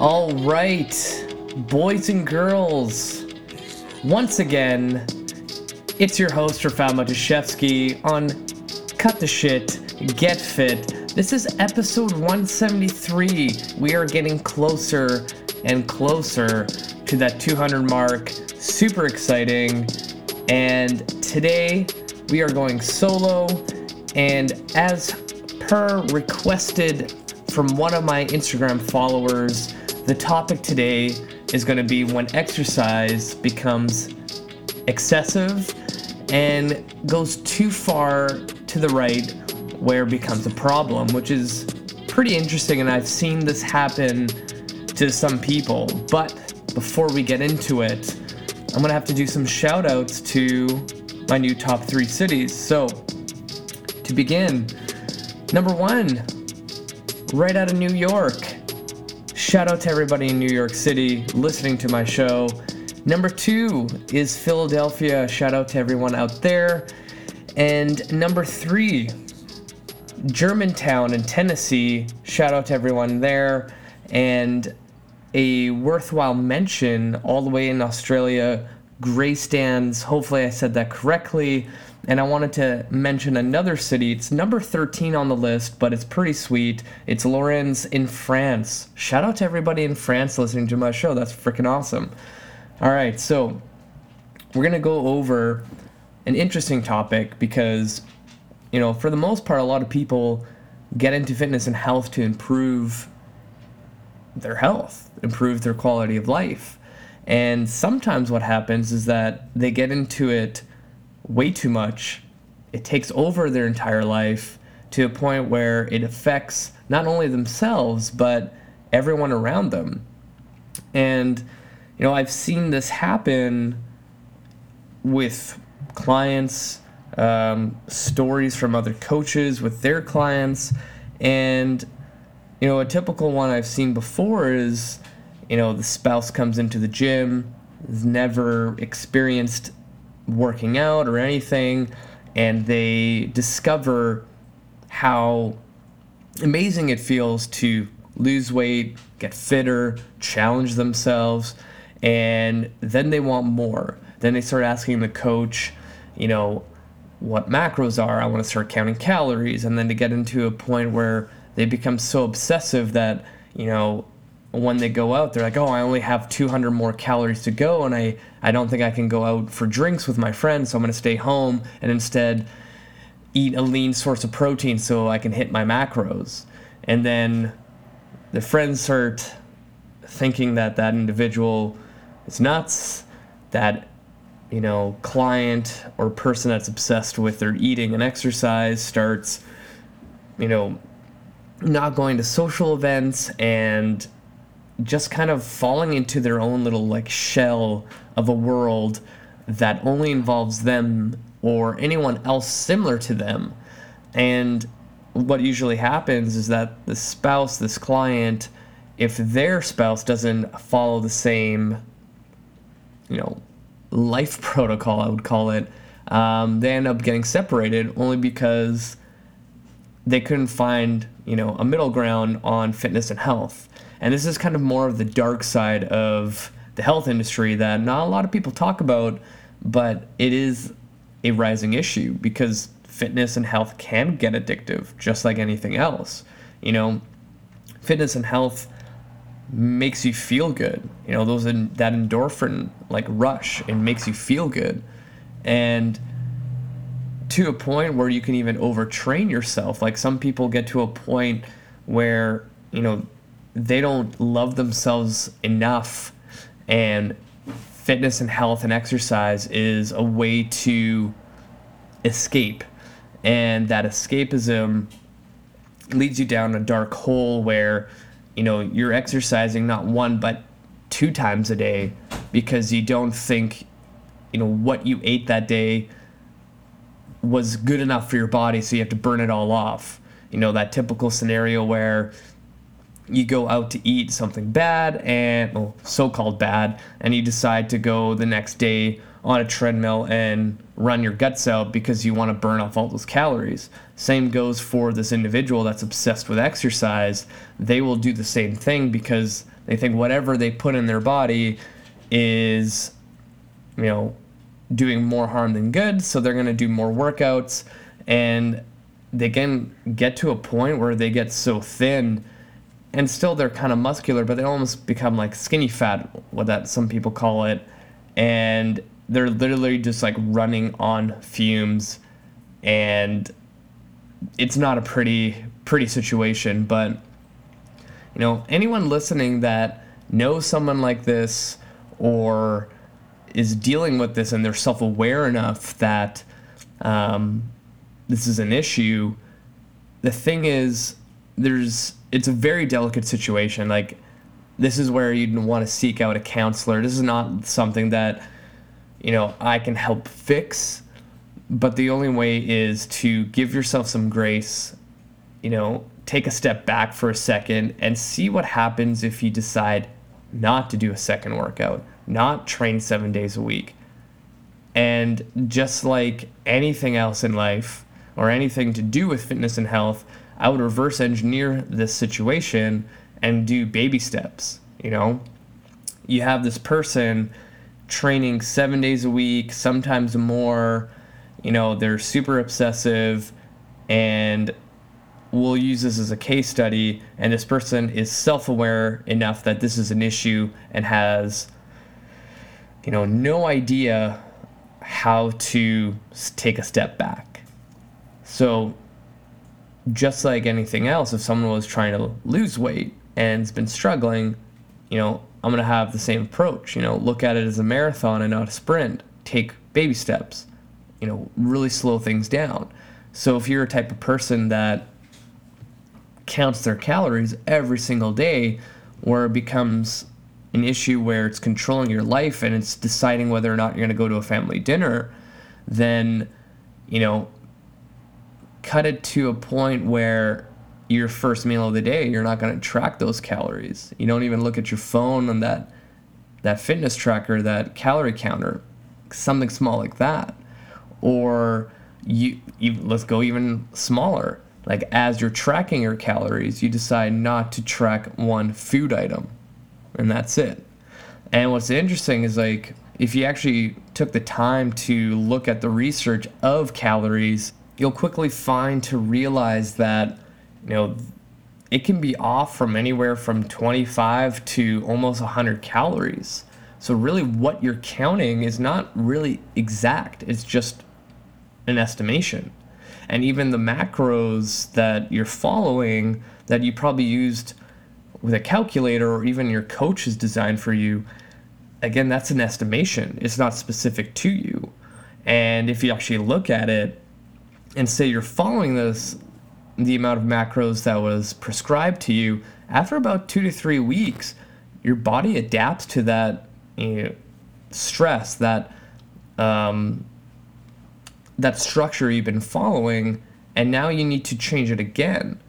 All right, boys and girls, once again, it's your host, Rafal Matuszewski on Cut the Shit, Get Fit. This is episode 173. We are getting closer and closer to that 200 mark. Super exciting. And today we are going solo. And as per requested from one of my Instagram followers, the topic today is going to be when exercise becomes excessive and goes too far to the right where it becomes a problem, which is pretty interesting. And I've seen this happen to some people. But before we get into it, I'm going to have to do some shout outs to my new top three cities. So, to begin, number one, right out of New York. Shout out to everybody in New York City listening to my show. Number two is Philadelphia. Shout out to everyone out there. And number three, Germantown in Tennessee. Shout out to everyone there. And a worthwhile mention all the way in Australia, Greystanes. Hopefully, I said that correctly. And I wanted to mention another city. It's number 13 on the list, but it's pretty sweet. It's Lorient in France. Shout out to everybody in France listening to my show. That's freaking awesome. All right, so we're going to go over an interesting topic because, you know, for the most part, a lot of people get into fitness and health to improve their health, improve their quality of life. And sometimes what happens is that they get into it way too much. It takes over their entire life to a point where it affects not only themselves, but everyone around them. And, you know, I've seen this happen with clients, um, stories from other coaches with their clients. And, you know, a typical one I've seen before is, you know, the spouse comes into the gym, has never experienced working out or anything, and they discover how amazing it feels to lose weight, get fitter, challenge themselves, and then they want more. Then they start asking the coach, you know, what macros are. I want to start counting calories, and then to get into a point where they become so obsessive that, you know, when they go out, they're like, oh, I only have 200 more calories to go, and I, I don't think I can go out for drinks with my friends, so I'm going to stay home and instead eat a lean source of protein so I can hit my macros. And then the friends start thinking that that individual is nuts, that, you know, client or person that's obsessed with their eating and exercise starts, you know, not going to social events and just kind of falling into their own little like shell of a world that only involves them or anyone else similar to them. And what usually happens is that the spouse, this client, if their spouse doesn't follow the same, you know, life protocol, I would call it, um, they end up getting separated only because they couldn't find, you know, a middle ground on fitness and health. And this is kind of more of the dark side of the health industry that not a lot of people talk about, but it is a rising issue because fitness and health can get addictive just like anything else. You know, fitness and health makes you feel good. You know, those that endorphin like rush and makes you feel good. And to a point where you can even overtrain yourself. Like some people get to a point where, you know, they don't love themselves enough and fitness and health and exercise is a way to escape. And that escapism leads you down a dark hole where you know you're exercising not one but two times a day because you don't think you know what you ate that day was good enough for your body so you have to burn it all off. You know that typical scenario where you go out to eat something bad and well, so-called bad and you decide to go the next day on a treadmill and run your guts out because you want to burn off all those calories. Same goes for this individual that's obsessed with exercise. They will do the same thing because they think whatever they put in their body is, you know, doing more harm than good. So they're going to do more workouts and they can get to a point where they get so thin and still they're kind of muscular, but they almost become like skinny fat, what that some people call it. And they're literally just like running on fumes and it's not a pretty pretty situation but you know anyone listening that knows someone like this or is dealing with this and they're self-aware enough that um, this is an issue the thing is there's it's a very delicate situation like this is where you'd want to seek out a counselor this is not something that you know, I can help fix. But the only way is to give yourself some grace, you know, take a step back for a second and see what happens if you decide not to do a second workout, not train seven days a week. And just like anything else in life or anything to do with fitness and health, I would reverse engineer this situation and do baby steps. You know, you have this person training seven days a week, sometimes more. You know, they're super obsessive, and we'll use this as a case study. And this person is self aware enough that this is an issue and has, you know, no idea how to take a step back. So, just like anything else, if someone was trying to lose weight and has been struggling, you know, I'm going to have the same approach. You know, look at it as a marathon and not a sprint. Take baby steps. You know, really slow things down. So if you're a type of person that counts their calories every single day, where it becomes an issue where it's controlling your life and it's deciding whether or not you're going to go to a family dinner, then, you know, cut it to a point where your first meal of the day, you're not going to track those calories. You don't even look at your phone on that that fitness tracker, that calorie counter, something small like that. Or you, you let's go even smaller. Like as you're tracking your calories, you decide not to track one food item, and that's it. And what's interesting is like if you actually took the time to look at the research of calories, you'll quickly find to realize that you know, it can be off from anywhere from 25 to almost 100 calories. So, really, what you're counting is not really exact, it's just an estimation. And even the macros that you're following that you probably used with a calculator or even your coach has designed for you, again, that's an estimation. It's not specific to you. And if you actually look at it and say you're following this the amount of macros that was prescribed to you, after about two to three weeks, your body adapts to that you know, stress, that um, that structure you've been following, and now you need to change it again.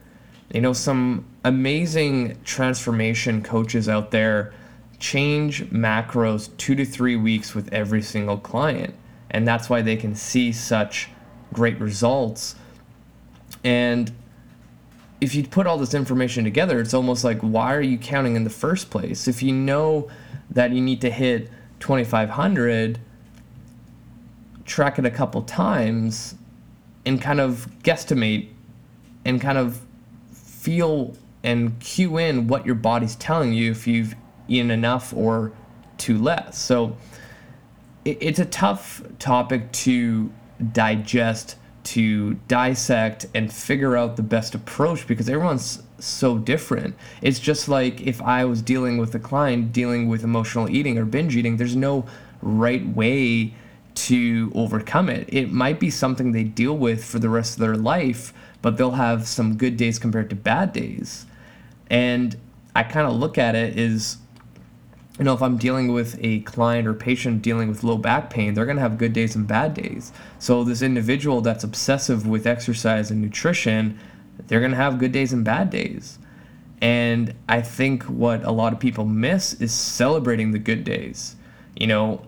You know, some amazing transformation coaches out there change macros two to three weeks with every single client, and that's why they can see such great results. And if you put all this information together, it's almost like why are you counting in the first place? If you know that you need to hit 2500, track it a couple times and kind of guesstimate and kind of feel and cue in what your body's telling you if you've eaten enough or too less. So it's a tough topic to digest to dissect and figure out the best approach because everyone's so different. It's just like if I was dealing with a client dealing with emotional eating or binge eating, there's no right way to overcome it. It might be something they deal with for the rest of their life, but they'll have some good days compared to bad days. And I kind of look at it as you know, if I'm dealing with a client or patient dealing with low back pain, they're going to have good days and bad days. So, this individual that's obsessive with exercise and nutrition, they're going to have good days and bad days. And I think what a lot of people miss is celebrating the good days. You know,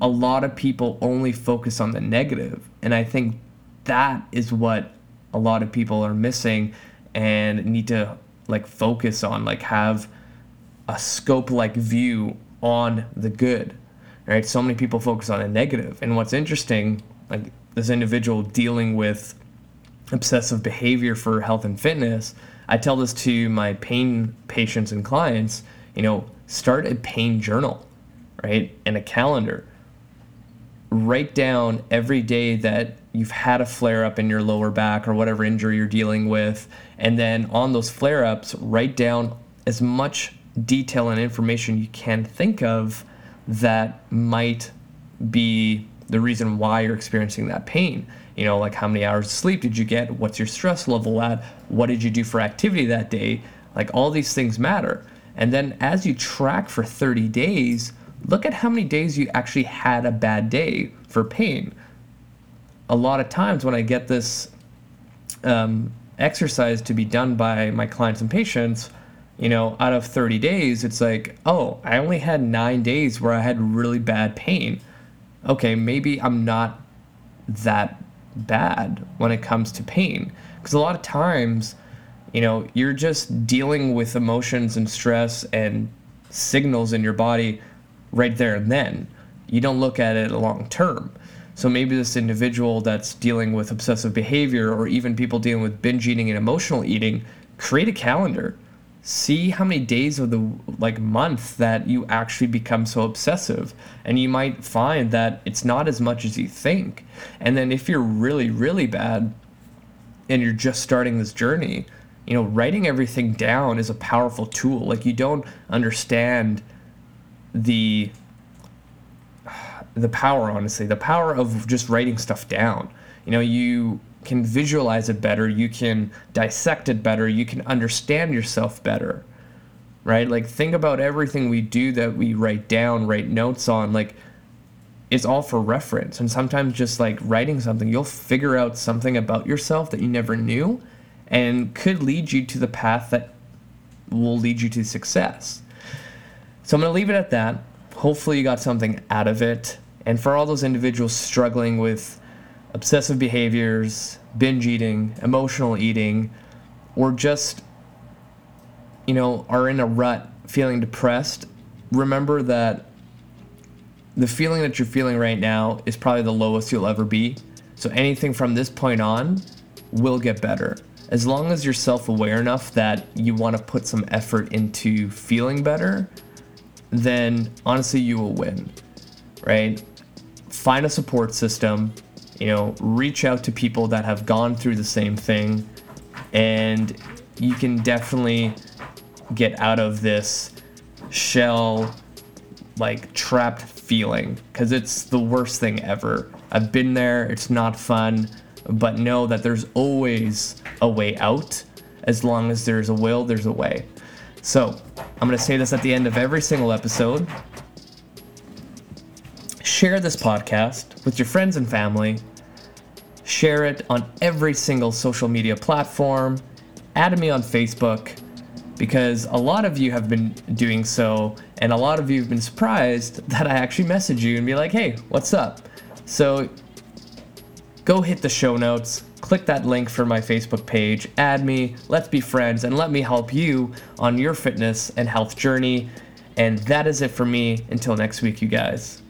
a lot of people only focus on the negative, and I think that is what a lot of people are missing and need to like focus on like have a scope like view on the good right so many people focus on negative. negative and what's interesting like this individual dealing with obsessive behavior for health and fitness i tell this to my pain patients and clients you know start a pain journal right and a calendar write down every day that you've had a flare up in your lower back or whatever injury you're dealing with. And then on those flare ups, write down as much detail and information you can think of that might be the reason why you're experiencing that pain. You know, like how many hours of sleep did you get? What's your stress level at? What did you do for activity that day? Like all these things matter. And then as you track for 30 days, look at how many days you actually had a bad day for pain. A lot of times when I get this um, exercise to be done by my clients and patients, you know, out of 30 days, it's like, oh, I only had nine days where I had really bad pain. Okay, maybe I'm not that bad when it comes to pain. Because a lot of times, you know, you're just dealing with emotions and stress and signals in your body right there and then. You don't look at it long term. So maybe this individual that's dealing with obsessive behavior or even people dealing with binge eating and emotional eating, create a calendar. See how many days of the like month that you actually become so obsessive and you might find that it's not as much as you think. And then if you're really really bad and you're just starting this journey, you know, writing everything down is a powerful tool. Like you don't understand the the power honestly the power of just writing stuff down you know you can visualize it better you can dissect it better you can understand yourself better right like think about everything we do that we write down write notes on like it's all for reference and sometimes just like writing something you'll figure out something about yourself that you never knew and could lead you to the path that will lead you to success so I'm going to leave it at that. Hopefully, you got something out of it. And for all those individuals struggling with obsessive behaviors, binge eating, emotional eating, or just, you know, are in a rut feeling depressed, remember that the feeling that you're feeling right now is probably the lowest you'll ever be. So anything from this point on will get better. As long as you're self aware enough that you want to put some effort into feeling better, then honestly you will win, right? Find a support system, you know, reach out to people that have gone through the same thing, and you can definitely get out of this shell like trapped feeling because it's the worst thing ever. I've been there, it's not fun, but know that there's always a way out. As long as there's a will, there's a way. So, I'm going to say this at the end of every single episode. Share this podcast with your friends and family. Share it on every single social media platform. Add me on Facebook because a lot of you have been doing so, and a lot of you have been surprised that I actually message you and be like, hey, what's up? So go hit the show notes, click that link for my Facebook page, add me, let's be friends, and let me help you on your fitness and health journey. And that is it for me. Until next week, you guys.